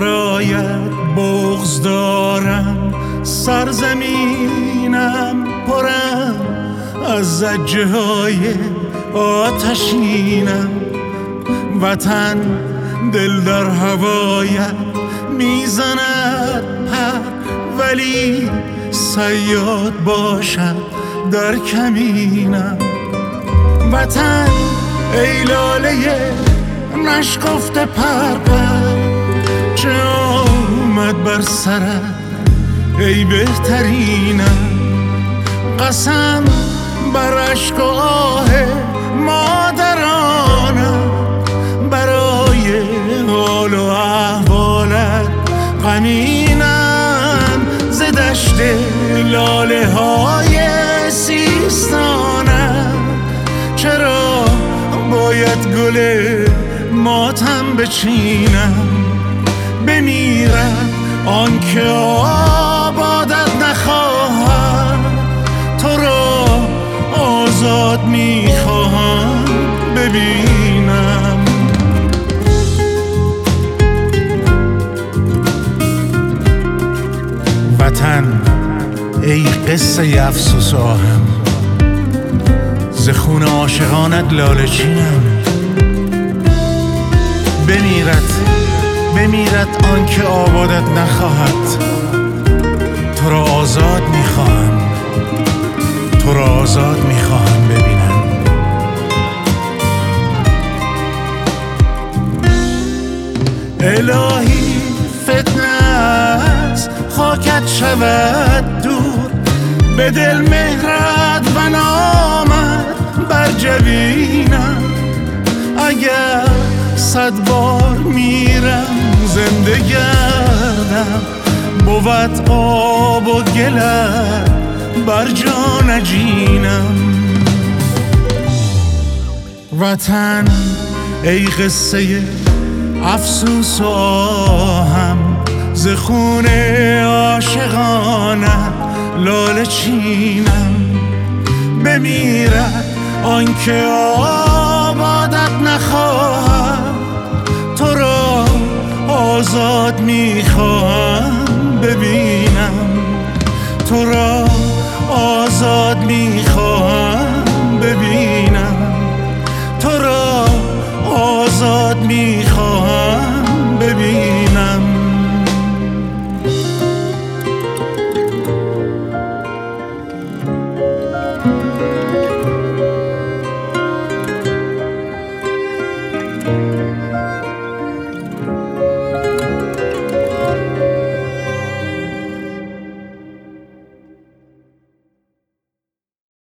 برایت بغز دارم. سرزمینم پرم. از زجه های آتشینم. وطن دل در هوایت می‌زند پر. ولی سیاد باشد در کمینم. وطن ای لاله نشکفته پرپر آمد بر سرت ای بهترینم قسم بر عشق و آه مادرانم برای حال و احوالت غمینم ز دشت لاله های سیستانم. چرا باید گل ماتم بچینم؟ بمیرم آنکه آبادت نخواهم تو را آزاد می‌خواهم. ببینم. وطن ای قصه افسوس آهم. ز خون عاشقانت لاله چینم. بمیرد بمیرد آنکه آبادت نخواهد. تو را آزاد می‌خواهم. تو را آزاد می‌خواهم ببینم. الهی فتنه است خاکت شود دور. به دل مهرت و نامت بر جبینم اگر صد بار زنده گردم. بود آب و گلت بر جا نجینم وطن ای قصه افسوس و آهم. ز خون عاشقانت لاله چینم. بمیرد آنکه آبادت آزاد می‌خواهم ببینم. تو را آزاد می‌خواهم ببینم. تو را آزاد می‌خواهم ببینم.